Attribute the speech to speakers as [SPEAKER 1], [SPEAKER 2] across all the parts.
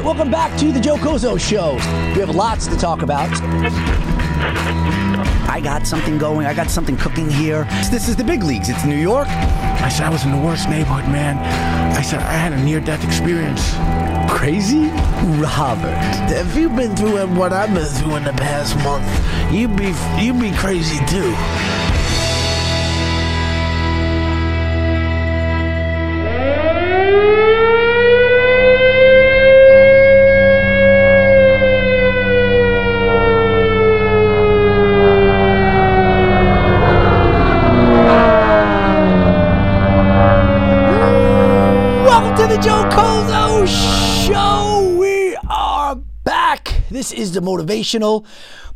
[SPEAKER 1] right, welcome back to the Joe Cozzo Show. We have lots to talk about. I got something going. I got something cooking here. This is the big leagues. It's New York.
[SPEAKER 2] I said I was in the worst neighborhood, man. I said I had a near-death experience.
[SPEAKER 1] Crazy?
[SPEAKER 3] Robert, if you've been through what I've been through in the past month, you'd be you'd be crazy too.
[SPEAKER 1] Is the motivational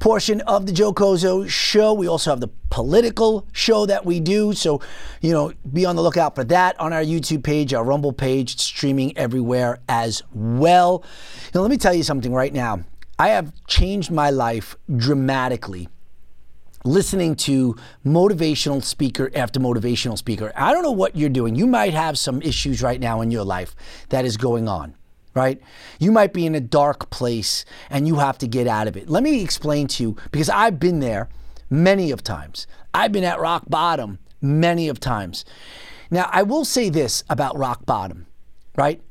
[SPEAKER 1] portion of the Joe Cozzo Show. We also have the political show that we do. So, you know, be on the lookout for that on our YouTube page, our Rumble page, streaming everywhere as well. Now, let me tell you something right now. I have changed my life dramatically listening to motivational speaker after motivational speaker. I don't know what you're doing. You might have some issues right now in your life that is going on, right? You might be in a dark place and you have to get out of it. Let me explain to you because I've been there many of times. I've been at rock bottom many of times. Now, I will say this about rock bottom, right?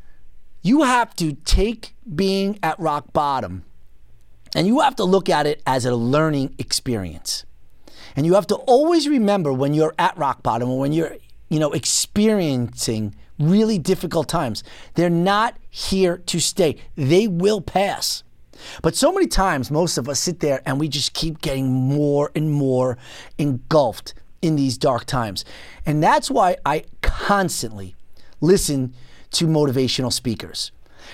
[SPEAKER 1] You have to take being at rock bottom and you have to look at it as a learning experience. And you have to always remember when you're at rock bottom or when you're, you know, experiencing really difficult times, they're not here to stay. They will pass. But so many times, most of us sit there and we just keep getting more and more engulfed in these dark times. And that's why I constantly listen to motivational speakers.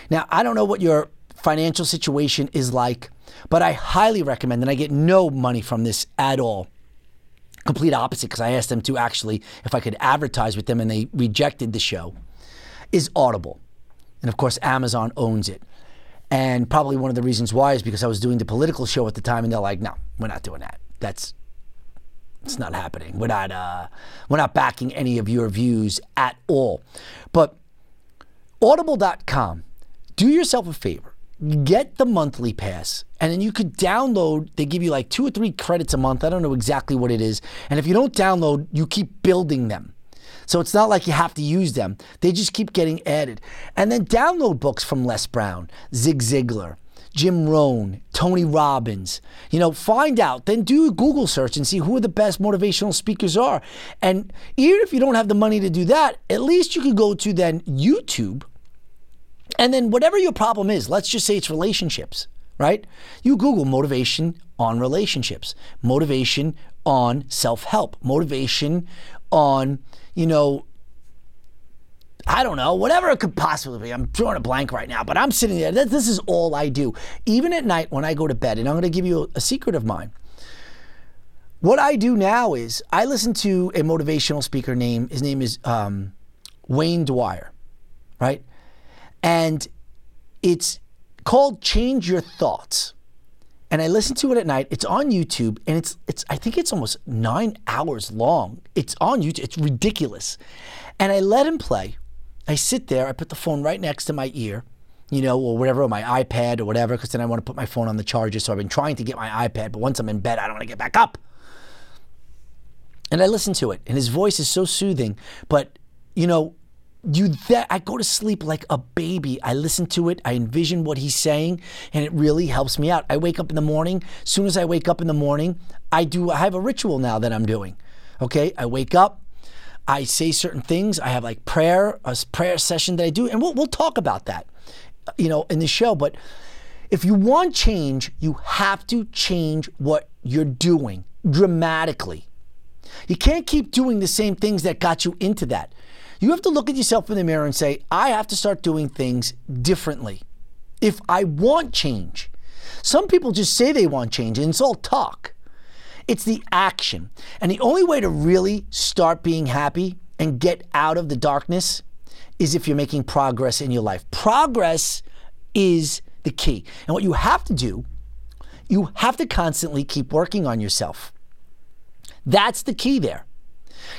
[SPEAKER 1] Now, I don't know what your financial situation is like, but I highly recommend, and I get no money from this at all. Complete opposite, because I asked them to actually, if I could advertise with them and they rejected the show, is Audible. And of course, Amazon owns it. And probably one of the reasons why is because I was doing the political show at the time, and they're like, no, we're not doing that. That's it's not happening. We're not uh, we're not backing any of your views at all. But audible.com, do yourself a favor. Get the monthly pass, and then you could download. They give you like two or three credits a month. I don't know exactly what it is. And if you don't download, you keep building them. So it's not like you have to use them. They just keep getting added. And then download books from Les Brown, Zig Ziglar, Jim Rohn, Tony Robbins. You know, find out, then do a Google search and see who the best motivational speakers are. And even if you don't have the money to do that, at least you could go to then YouTube. And then whatever your problem is, let's just say it's relationships, right? You Google motivation on relationships, motivation on self-help, motivation on, you know, I don't know, whatever it could possibly be. I'm drawing a blank right now, but I'm sitting there. This is all I do. Even at night when I go to bed, and I'm going to give you a, a secret of mine. What I do now is I listen to a motivational speaker name. His name is um, Wayne Dyer, right? And it's called Change Your Thoughts. And I listen to it at night. It's on YouTube, and it's it's I think it's almost nine hours long. It's on YouTube. It's ridiculous. And I let him play. I sit there. I put the phone right next to my ear, you know, or whatever, my iPad or whatever, because then I want to put my phone on the charger. So I've been trying to get my iPad, but once I'm in bed, I don't want to get back up. And I listen to it, and his voice is so soothing. But you know, you that I go to sleep like a baby. I listen to it, I envision what he's saying, and it really helps me out. I wake up in the morning. As soon as I wake up in the morning, I do I have a ritual now that I'm doing. Okay? I wake up, I say certain things. I have like prayer, a prayer session that I do, and we'll we'll talk about that, you know, in the show. But if you want change, you have to change what you're doing dramatically. You can't keep doing the same things that got you into that. You have to look at yourself in the mirror and say, I have to start doing things differently if I want change. Some people just say they want change and it's all talk. It's the action. And the only way to really start being happy and get out of the darkness is if you're making progress in your life. Progress is the key. And what you have to do, you have to constantly keep working on yourself. That's the key there.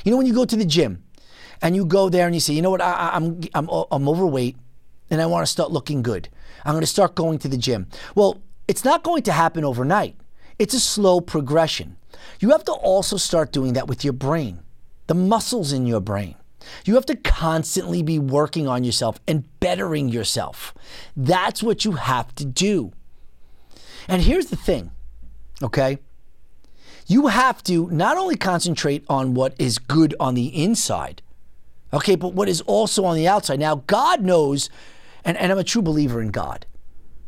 [SPEAKER 1] You know, when you go to the gym and you go there and you say, you know what, I, I'm, I'm, I'm overweight, and I want to start looking good. I'm going to start going to the gym. Well, it's not going to happen overnight. It's a slow progression. You have to also start doing that with your brain, the muscles in your brain. You have to constantly be working on yourself and bettering yourself. That's what you have to do. And here's the thing, okay? You have to not only concentrate on what is good on the inside, okay, but what is also on the outside. Now, God knows, and, and I'm a true believer in God,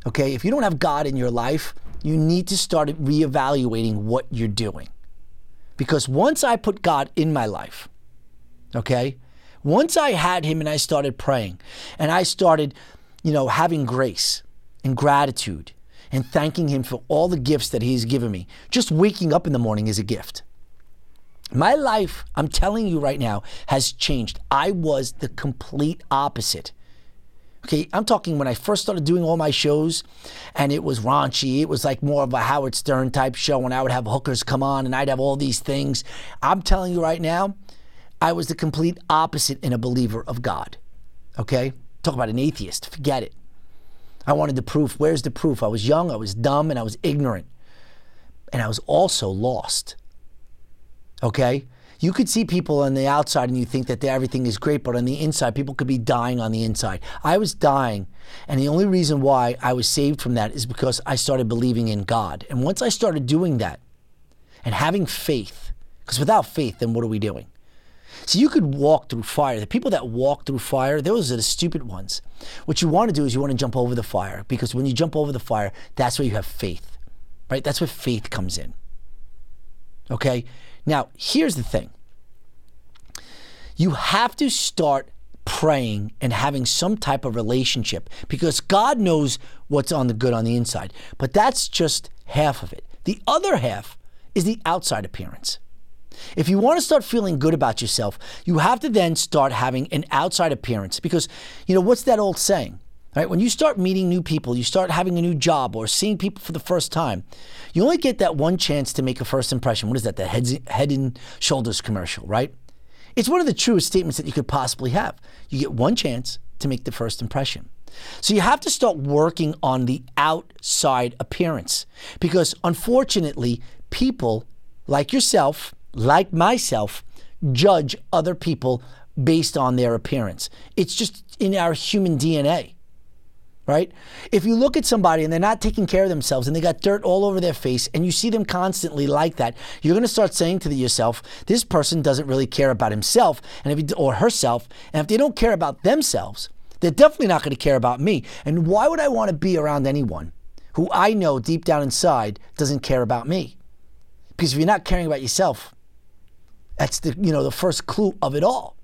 [SPEAKER 1] okay? If you don't have God in your life, you need to start reevaluating what you're doing. Because once I put God in my life, okay, once I had Him and I started praying and I started, you know, having grace and gratitude and thanking Him for all the gifts that He's given me, just waking up in the morning is a gift. My life, I'm telling you right now, has changed. I was the complete opposite. Okay, I'm talking when I first started doing all my shows and it was raunchy. It was like more of a Howard Stern type show and I would have hookers come on and I'd have all these things. I'm telling you right now, I was the complete opposite in a believer of God. Okay? Talk about an atheist. Forget it. I wanted the proof. Where's the proof? I was young, I was dumb, and I was ignorant. And I was also lost. Okay? You could see people on the outside and you think that everything is great, but on the inside, people could be dying on the inside. I was dying, and the only reason why I was saved from that is because I started believing in God. And once I started doing that and having faith, because without faith, then what are we doing? So you could walk through fire. The people that walk through fire, those are the stupid ones. What you want to do is you want to jump over the fire because when you jump over the fire, that's where you have faith, right? That's where faith comes in. Okay? Now, here's the thing you have to start praying and having some type of relationship because God knows what's on the good on the inside. But that's just half of it. The other half is the outside appearance. If you want to start feeling good about yourself, you have to then start having an outside appearance because, you know, what's that old saying? Right? When you start meeting new people, you start having a new job or seeing people for the first time, you only get that one chance to make a first impression. What is that? The head, head and shoulders commercial, right? It's one of the truest statements that you could possibly have. You get one chance to make the first impression. So you have to start working on the outside appearance because unfortunately, people like yourself, like myself, judge other people based on their appearance. It's just in our human DNA right? If you look at somebody and they're not taking care of themselves and they got dirt all over their face and you see them constantly like that, you're going to start saying to yourself, this person doesn't really care about himself and if he, or herself. And if they don't care about themselves, they're definitely not going to care about me. And why would I want to be around anyone who I know deep down inside doesn't care about me? Because if you're not caring about yourself, that's the you know the first clue of it all.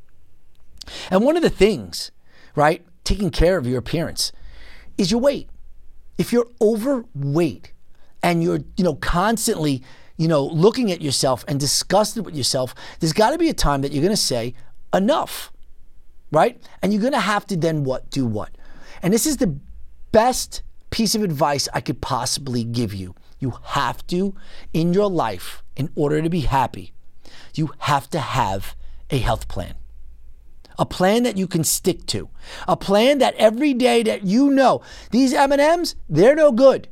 [SPEAKER 1] And one of the things, right, taking care of your appearance is your weight. If you're overweight and you're, you know, constantly, you know, looking at yourself and disgusted with yourself, there's got to be a time that you're going to say enough. Right? And you're going to have to then what do what? And this is the best piece of advice I could possibly give you. You have to in your life in order to be happy. You have to have a health plan a plan that you can stick to, a plan that every day that you know these M&Ms, they're no good.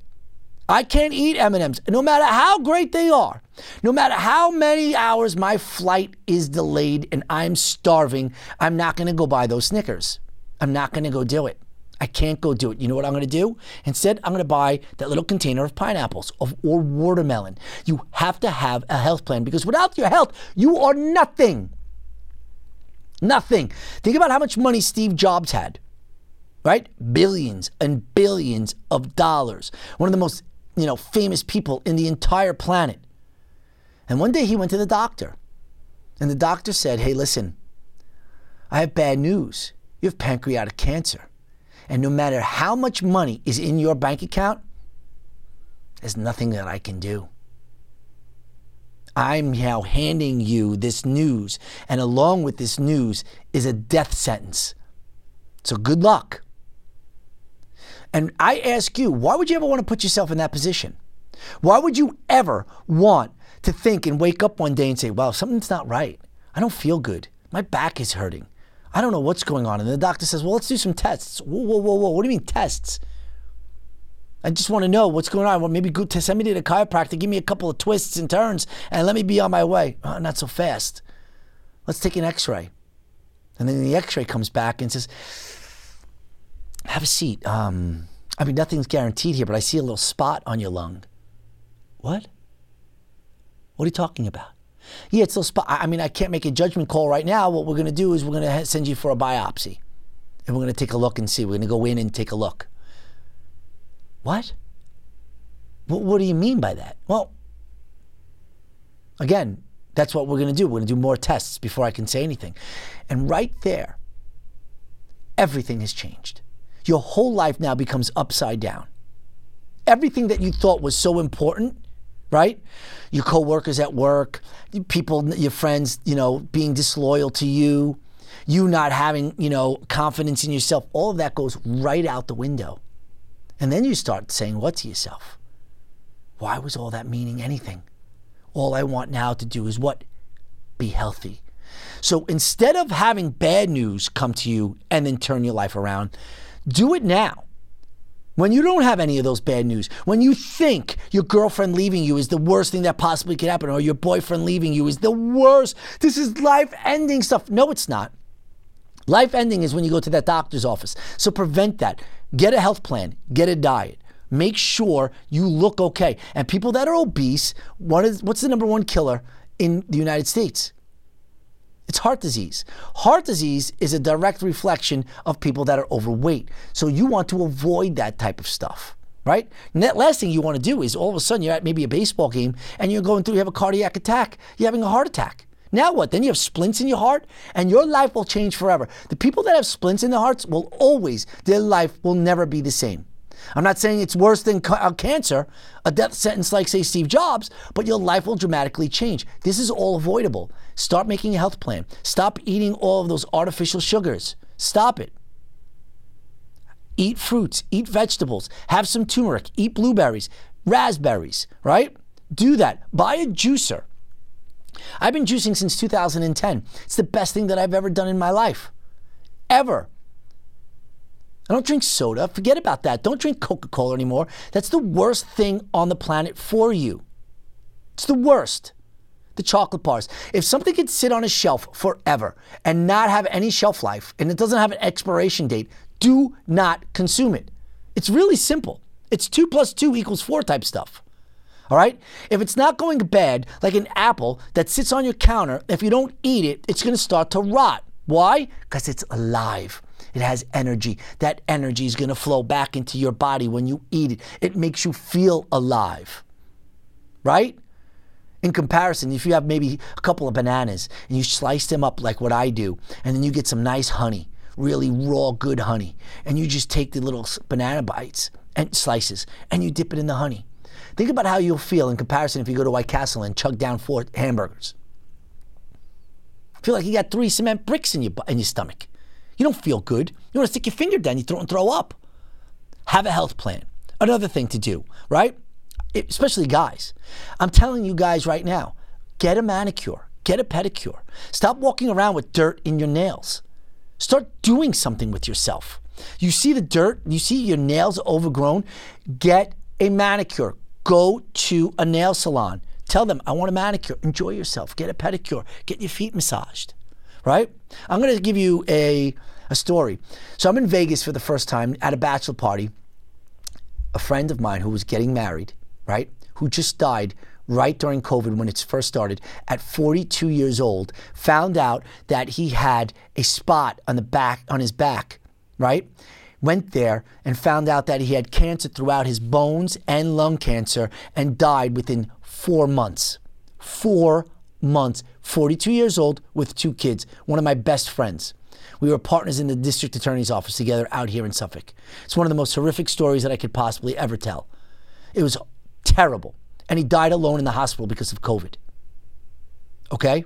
[SPEAKER 1] I can't eat M&Ms no matter how great they are. No matter how many hours my flight is delayed and I'm starving, I'm not going to go buy those Snickers. I'm not going to go do it. I can't go do it. You know what I'm going to do? Instead, I'm going to buy that little container of pineapples or watermelon. You have to have a health plan because without your health, you are nothing. Nothing. Think about how much money Steve Jobs had, right? Billions and billions of dollars. One of the most, you know, famous people in the entire planet. And one day he went to the doctor. And the doctor said, "Hey, listen. I have bad news. You have pancreatic cancer. And no matter how much money is in your bank account, there's nothing that I can do." I'm now handing you this news, and along with this news is a death sentence. So good luck. And I ask you, why would you ever want to put yourself in that position? Why would you ever want to think and wake up one day and say, well, something's not right? I don't feel good. My back is hurting. I don't know what's going on. And the doctor says, Well, let's do some tests. Whoa, whoa, whoa, whoa. What do you mean tests? I just want to know what's going on. Well, maybe to send me to the chiropractor, give me a couple of twists and turns, and let me be on my way. Oh, not so fast. Let's take an x ray. And then the x ray comes back and says, Have a seat. Um, I mean, nothing's guaranteed here, but I see a little spot on your lung. What? What are you talking about? Yeah, it's a little spot. I mean, I can't make a judgment call right now. What we're going to do is we're going to send you for a biopsy. And we're going to take a look and see. We're going to go in and take a look. What? What, what do you mean by that? Well, again, that's what we're going to do. We're going to do more tests before I can say anything. And right there, everything has changed. Your whole life now becomes upside down. Everything that you thought was so important, right? Your coworkers at work, people, your friends, you know, being disloyal to you, you not having, you know, confidence in yourself, all of that goes right out the window. And then you start saying what to yourself? Why was all that meaning anything? All I want now to do is what? Be healthy. So instead of having bad news come to you and then turn your life around, do it now. When you don't have any of those bad news, when you think your girlfriend leaving you is the worst thing that possibly could happen, or your boyfriend leaving you is the worst, this is life ending stuff. No, it's not. Life ending is when you go to that doctor's office. So prevent that. Get a health plan, get a diet. Make sure you look okay. And people that are obese, what is, what's the number one killer in the United States? It's heart disease. Heart disease is a direct reflection of people that are overweight. So you want to avoid that type of stuff, right? And that last thing you want to do is all of a sudden you're at maybe a baseball game and you're going through, you have a cardiac attack, you're having a heart attack. Now what? Then you have splints in your heart and your life will change forever. The people that have splints in their hearts will always, their life will never be the same. I'm not saying it's worse than ca- uh, cancer, a death sentence like, say, Steve Jobs, but your life will dramatically change. This is all avoidable. Start making a health plan. Stop eating all of those artificial sugars. Stop it. Eat fruits, eat vegetables, have some turmeric, eat blueberries, raspberries, right? Do that. Buy a juicer. I've been juicing since 2010. It's the best thing that I've ever done in my life. Ever. I don't drink soda. Forget about that. Don't drink Coca Cola anymore. That's the worst thing on the planet for you. It's the worst. The chocolate bars. If something could sit on a shelf forever and not have any shelf life and it doesn't have an expiration date, do not consume it. It's really simple. It's two plus two equals four type stuff. All right? If it's not going bad, like an apple that sits on your counter, if you don't eat it, it's going to start to rot. Why? Because it's alive. It has energy. That energy is going to flow back into your body when you eat it. It makes you feel alive. Right? In comparison, if you have maybe a couple of bananas and you slice them up like what I do, and then you get some nice honey, really raw, good honey, and you just take the little banana bites and slices and you dip it in the honey. Think about how you'll feel in comparison if you go to White Castle and chug down four hamburgers. Feel like you got three cement bricks in your in your stomach. You don't feel good. You want to stick your finger down your throat and throw up. Have a health plan. Another thing to do, right? It- especially guys. I'm telling you guys right now, get a manicure, get a pedicure. Stop walking around with dirt in your nails. Start doing something with yourself. You see the dirt, you see your nails overgrown, get a manicure. Go to a nail salon. Tell them, I want a manicure. Enjoy yourself. Get a pedicure. Get your feet massaged. Right? I'm going to give you a, a story. So I'm in Vegas for the first time at a bachelor party. A friend of mine who was getting married, right? Who just died right during COVID when it first started at 42 years old, found out that he had a spot on the back on his back, right? Went there and found out that he had cancer throughout his bones and lung cancer and died within 4 months. 4 months. 42 years old with two kids. One of my best friends. We were partners in the district attorney's office together out here in Suffolk. It's one of the most horrific stories that I could possibly ever tell. It was terrible. And he died alone in the hospital because of COVID. Okay?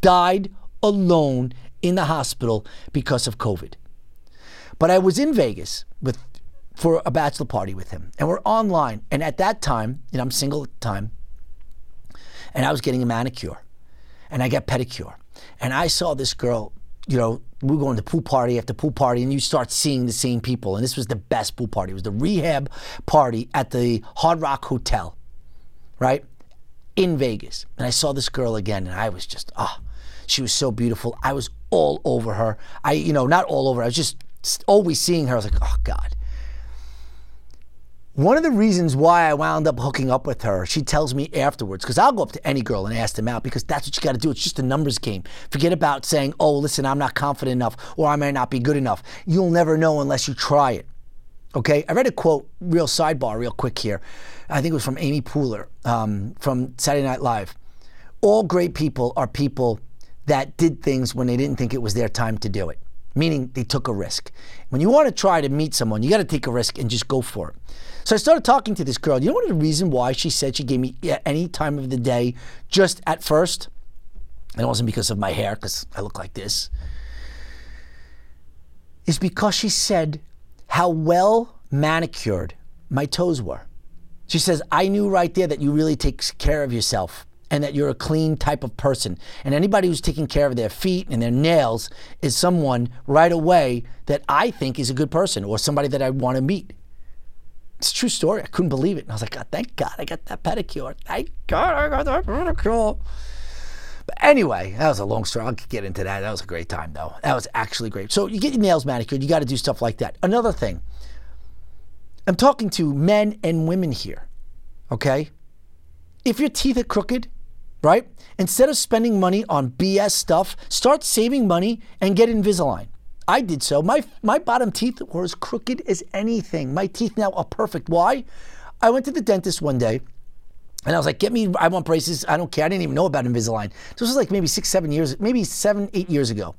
[SPEAKER 1] Died alone in the hospital because of COVID. But I was in Vegas with for a bachelor party with him, and we're online. And at that time, and I'm single at the time, and I was getting a manicure, and I got pedicure, and I saw this girl you know, we were going to pool party after pool party, and you start seeing the same people. And this was the best pool party. It was the rehab party at the Hard Rock Hotel, right? In Vegas. And I saw this girl again, and I was just, ah, she was so beautiful. I was all over her. I, you know, not all over, I was just always seeing her. I was like, oh, God. One of the reasons why I wound up hooking up with her, she tells me afterwards, because I'll go up to any girl and ask them out because that's what you got to do. It's just a numbers game. Forget about saying, oh, listen, I'm not confident enough or I might not be good enough. You'll never know unless you try it. Okay? I read a quote, real sidebar, real quick here. I think it was from Amy Poehler um, from Saturday Night Live. All great people are people that did things when they didn't think it was their time to do it, meaning they took a risk. When you want to try to meet someone, you got to take a risk and just go for it. So I started talking to this girl. You know what the reason why she said she gave me any time of the day just at first? And it wasn't because of my hair, because I look like this. Is because she said how well manicured my toes were. She says, I knew right there that you really take care of yourself and that you're a clean type of person. And anybody who's taking care of their feet and their nails is someone right away that I think is a good person or somebody that I want to meet. It's a true story. I couldn't believe it. And I was like, God, thank God I got that pedicure. Thank God I got that pedicure. But anyway, that was a long story. I'll get into that. That was a great time, though. That was actually great. So you get your nails manicured. You got to do stuff like that. Another thing, I'm talking to men and women here, okay? If your teeth are crooked, right? Instead of spending money on BS stuff, start saving money and get Invisalign. I did so. My my bottom teeth were as crooked as anything. My teeth now are perfect. Why? I went to the dentist one day. And I was like, get me, I want braces. I don't care. I didn't even know about Invisalign. This was like maybe six, seven years, maybe seven, eight years ago.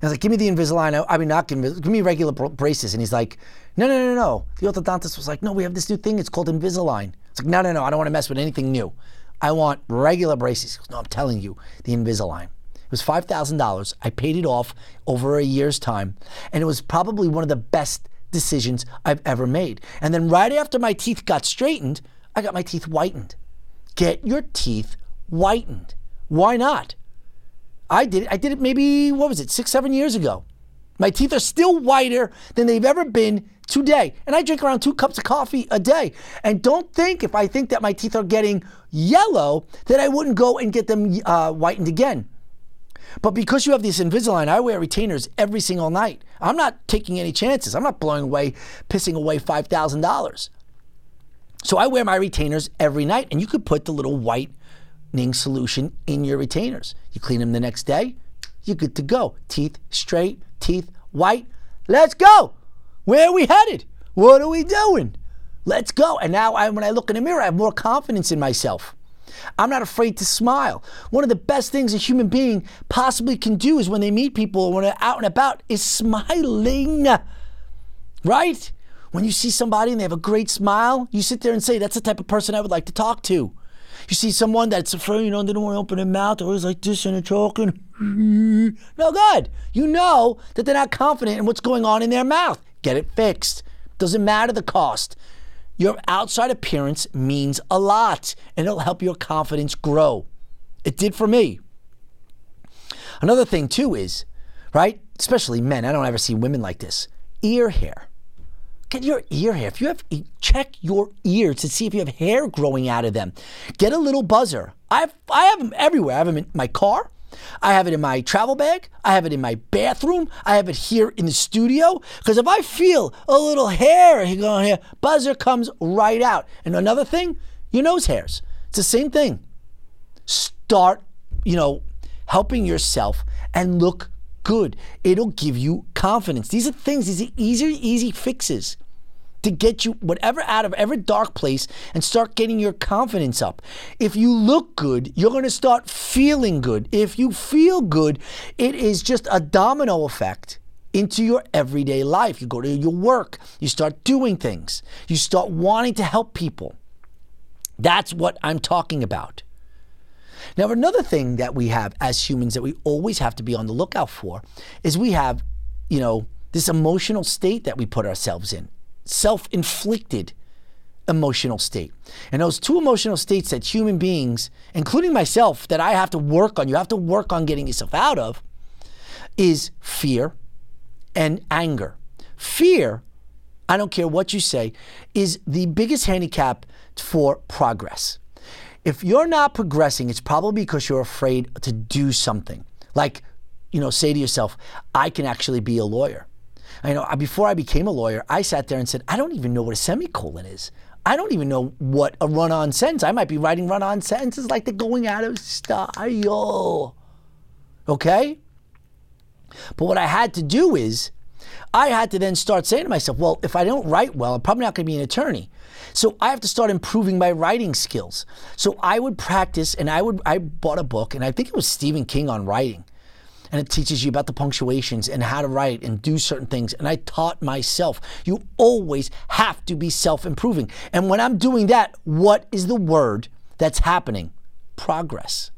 [SPEAKER 1] And I was like, give me the Invisalign. I, I mean, not give me, give me regular braces. And he's like, no, no, no, no. The orthodontist was like, no, we have this new thing. It's called Invisalign. It's like, no, no, no. I don't want to mess with anything new. I want regular braces. Goes, no, I'm telling you, the Invisalign. It was $5,000. I paid it off over a year's time. And it was probably one of the best decisions I've ever made. And then right after my teeth got straightened, I got my teeth whitened. Get your teeth whitened. Why not? I did it. I did it maybe, what was it, six, seven years ago. My teeth are still whiter than they've ever been today. And I drink around two cups of coffee a day. And don't think if I think that my teeth are getting yellow that I wouldn't go and get them uh, whitened again. But because you have this Invisalign, I wear retainers every single night. I'm not taking any chances. I'm not blowing away, pissing away $5,000. So I wear my retainers every night, and you could put the little whitening solution in your retainers. You clean them the next day, you're good to go. Teeth straight, teeth white. Let's go. Where are we headed? What are we doing? Let's go. And now I, when I look in the mirror, I have more confidence in myself. I'm not afraid to smile. One of the best things a human being possibly can do is when they meet people or when they're out and about is smiling. Right? When you see somebody and they have a great smile, you sit there and say, that's the type of person I would like to talk to. You see someone that's afraid, you know, they don't want to open their mouth, always like this and they're talking. No good. You know that they're not confident in what's going on in their mouth. Get it fixed. Doesn't matter the cost. Your outside appearance means a lot and it'll help your confidence grow. It did for me. Another thing, too, is, right? Especially men, I don't ever see women like this. Ear hair. Get your ear hair. If you have, check your ears to see if you have hair growing out of them. Get a little buzzer. I've, I have them everywhere. I have them in my car. I have it in my travel bag. I have it in my bathroom. I have it here in the studio. Because if I feel a little hair going here, buzzer comes right out. And another thing, your nose hairs. It's the same thing. Start, you know, helping yourself and look good. It'll give you confidence. These are things, these are easy, easy fixes to get you whatever out of every dark place and start getting your confidence up. If you look good, you're going to start feeling good. If you feel good, it is just a domino effect into your everyday life. You go to your work, you start doing things, you start wanting to help people. That's what I'm talking about. Now, another thing that we have as humans that we always have to be on the lookout for is we have, you know, this emotional state that we put ourselves in self inflicted emotional state. And those two emotional states that human beings, including myself, that I have to work on, you have to work on getting yourself out of, is fear and anger. Fear, I don't care what you say, is the biggest handicap for progress. If you're not progressing, it's probably because you're afraid to do something. Like, you know, say to yourself, I can actually be a lawyer. I know before I became a lawyer, I sat there and said, I don't even know what a semicolon is. I don't even know what a run on sentence. I might be writing run on sentences like they're going out of style. Okay? But what I had to do is, I had to then start saying to myself, well, if I don't write well, I'm probably not going to be an attorney. So I have to start improving my writing skills. So I would practice and I would I bought a book and I think it was Stephen King on writing. And it teaches you about the punctuations and how to write and do certain things. And I taught myself. You always have to be self-improving. And when I'm doing that, what is the word that's happening? Progress.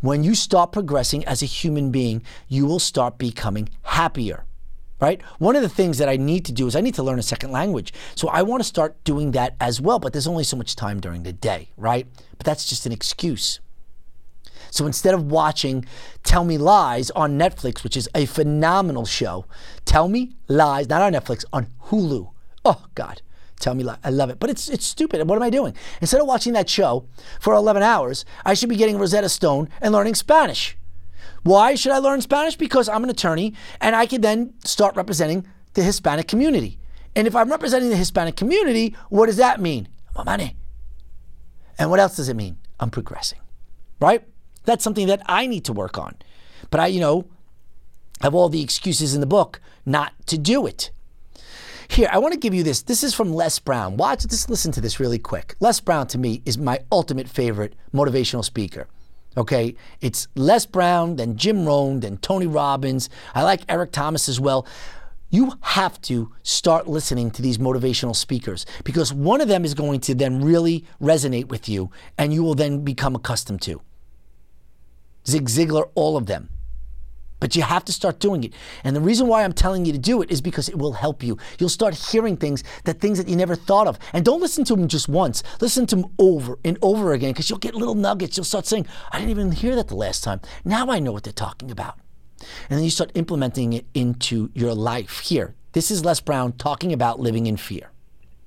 [SPEAKER 1] When you start progressing as a human being, you will start becoming happier right? One of the things that I need to do is I need to learn a second language. So I want to start doing that as well, but there's only so much time during the day, right? But that's just an excuse. So instead of watching Tell Me Lies on Netflix, which is a phenomenal show, Tell Me Lies, not on Netflix, on Hulu. Oh, God. Tell me, lies. I love it, but it's it's stupid. What am I doing? Instead of watching that show for 11 hours, I should be getting Rosetta Stone and learning Spanish. Why should I learn Spanish? Because I'm an attorney and I can then start representing the Hispanic community. And if I'm representing the Hispanic community, what does that mean? money. And what else does it mean? I'm progressing, right? That's something that I need to work on. But I, you know, have all the excuses in the book not to do it. Here, I want to give you this. This is from Les Brown. Watch, just listen to this really quick. Les Brown, to me, is my ultimate favorite motivational speaker. Okay, it's Les Brown, then Jim Rohn, then Tony Robbins. I like Eric Thomas as well. You have to start listening to these motivational speakers because one of them is going to then really resonate with you and you will then become accustomed to. Zig Ziglar, all of them. But you have to start doing it. And the reason why I'm telling you to do it is because it will help you. You'll start hearing things that things that you never thought of. And don't listen to them just once. Listen to them over and over again because you'll get little nuggets. You'll start saying, I didn't even hear that the last time. Now I know what they're talking about. And then you start implementing it into your life. Here, this is Les Brown talking about living in fear.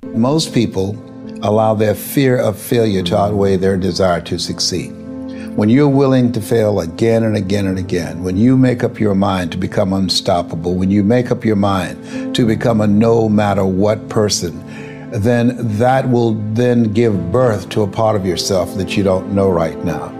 [SPEAKER 4] Most people allow their fear of failure to outweigh their desire to succeed. When you're willing to fail again and again and again, when you make up your mind to become unstoppable, when you make up your mind to become a no matter what person, then that will then give birth to a part of yourself that you don't know right now.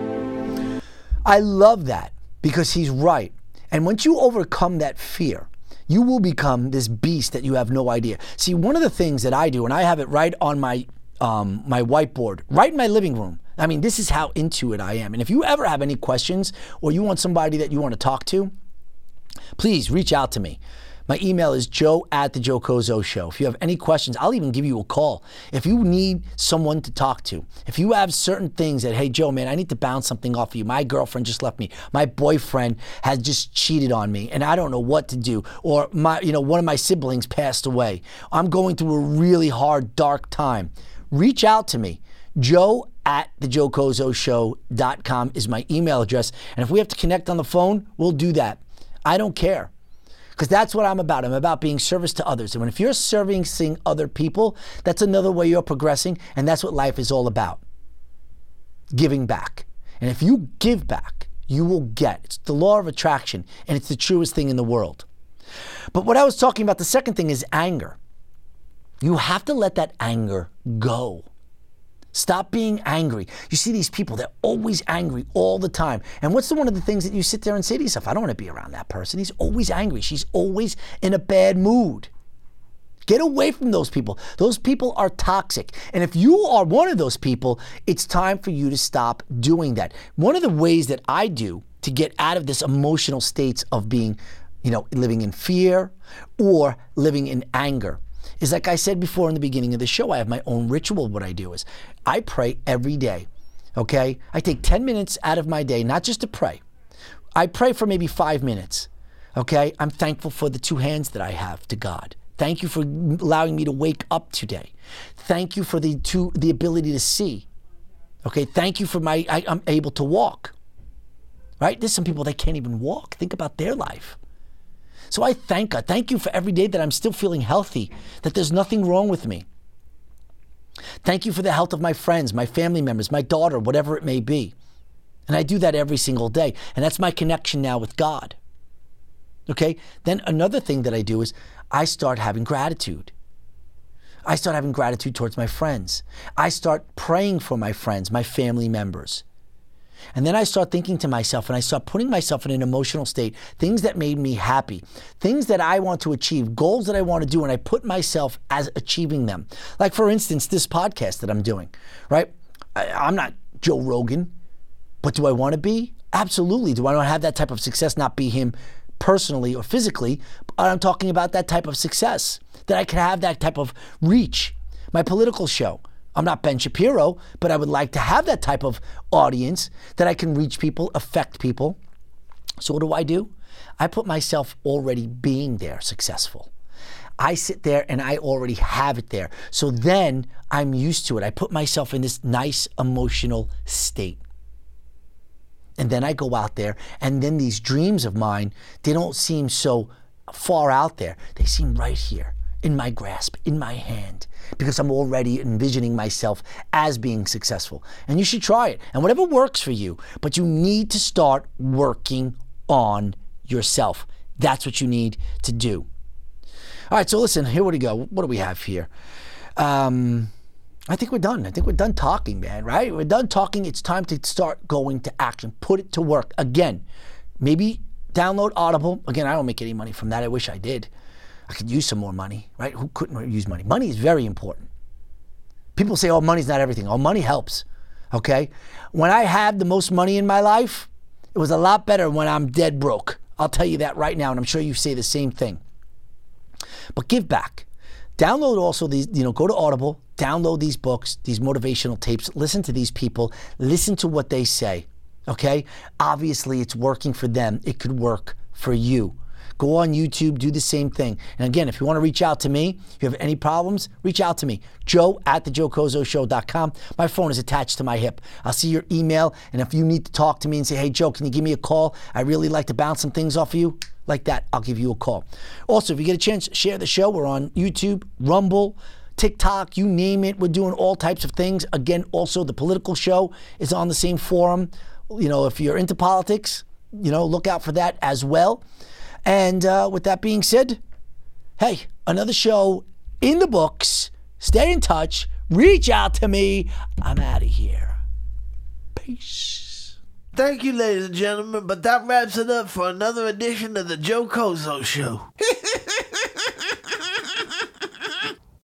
[SPEAKER 1] I love that because he's right. And once you overcome that fear, you will become this beast that you have no idea. See, one of the things that I do, and I have it right on my um, my whiteboard, right in my living room. I mean, this is how into it I am. And if you ever have any questions or you want somebody that you want to talk to, please reach out to me. My email is joe at the Joe Cozzo Show. If you have any questions, I'll even give you a call. If you need someone to talk to, if you have certain things that, hey, Joe, man, I need to bounce something off of you. My girlfriend just left me. My boyfriend has just cheated on me and I don't know what to do. Or my, you know, one of my siblings passed away. I'm going through a really hard, dark time. Reach out to me. Joe at thejoecozzoshow.com is my email address. And if we have to connect on the phone, we'll do that. I don't care. Because that's what I'm about. I'm about being service to others. And when if you're servicing other people, that's another way you're progressing. And that's what life is all about. Giving back. And if you give back, you will get. It's the law of attraction, and it's the truest thing in the world. But what I was talking about, the second thing is anger. You have to let that anger go. Stop being angry. You see these people, they're always angry all the time. And what's the one of the things that you sit there and say to yourself, I don't want to be around that person. He's always angry. She's always in a bad mood. Get away from those people. Those people are toxic. And if you are one of those people, it's time for you to stop doing that. One of the ways that I do to get out of this emotional states of being, you know, living in fear or living in anger is like I said before in the beginning of the show, I have my own ritual. What I do is I pray every day. Okay? I take 10 minutes out of my day, not just to pray. I pray for maybe five minutes. Okay? I'm thankful for the two hands that I have to God. Thank you for allowing me to wake up today. Thank you for the two, the ability to see. Okay? Thank you for my I, I'm able to walk. Right? There's some people that can't even walk. Think about their life. So I thank God. Thank you for every day that I'm still feeling healthy, that there's nothing wrong with me. Thank you for the health of my friends, my family members, my daughter, whatever it may be. And I do that every single day. And that's my connection now with God. Okay? Then another thing that I do is I start having gratitude. I start having gratitude towards my friends. I start praying for my friends, my family members. And then I start thinking to myself and I start putting myself in an emotional state, things that made me happy, things that I want to achieve, goals that I want to do, and I put myself as achieving them. Like, for instance, this podcast that I'm doing, right? I, I'm not Joe Rogan, but do I want to be? Absolutely. Do I want to have that type of success, not be him personally or physically? But I'm talking about that type of success, that I can have that type of reach. My political show. I'm not Ben Shapiro, but I would like to have that type of audience that I can reach people, affect people. So, what do I do? I put myself already being there successful. I sit there and I already have it there. So then I'm used to it. I put myself in this nice emotional state. And then I go out there, and then these dreams of mine, they don't seem so far out there. They seem right here in my grasp, in my hand, because I'm already envisioning myself as being successful. And you should try it. And whatever works for you, but you need to start working on yourself. That's what you need to do. All right, so listen, here we go. What do we have here? Um, I think we're done. I think we're done talking, man, right? We're done talking. It's time to start going to action. Put it to work. Again, maybe download Audible. Again, I don't make any money from that. I wish I did. I could use some more money, right? Who couldn't use money? Money is very important. People say, oh, money's not everything. Oh, money helps, okay? When I had the most money in my life, it was a lot better when I'm dead broke. I'll tell you that right now, and I'm sure you say the same thing. But give back. Download also these, you know, go to Audible, download these books, these motivational tapes, listen to these people, listen to what they say, okay? Obviously, it's working for them. It could work for you. Go on YouTube, do the same thing. And again, if you want to reach out to me, if you have any problems, reach out to me. Joe at thejoecozzoshow.com. My phone is attached to my hip. I'll see your email. And if you need to talk to me and say, hey, Joe, can you give me a call? I really like to bounce some things off of you. Like that, I'll give you a call. Also, if you get a chance, share the show. We're on YouTube, Rumble, TikTok, you name it. We're doing all types of things. Again, also, the political show is on the same forum. You know, if you're into politics, you know, look out for that as well. And uh, with that being said, hey, another show in the books. Stay in touch. Reach out to me. I'm out of here. Peace.
[SPEAKER 3] Thank you, ladies and gentlemen, but that wraps it up for another edition of the Joe Cozzo Show.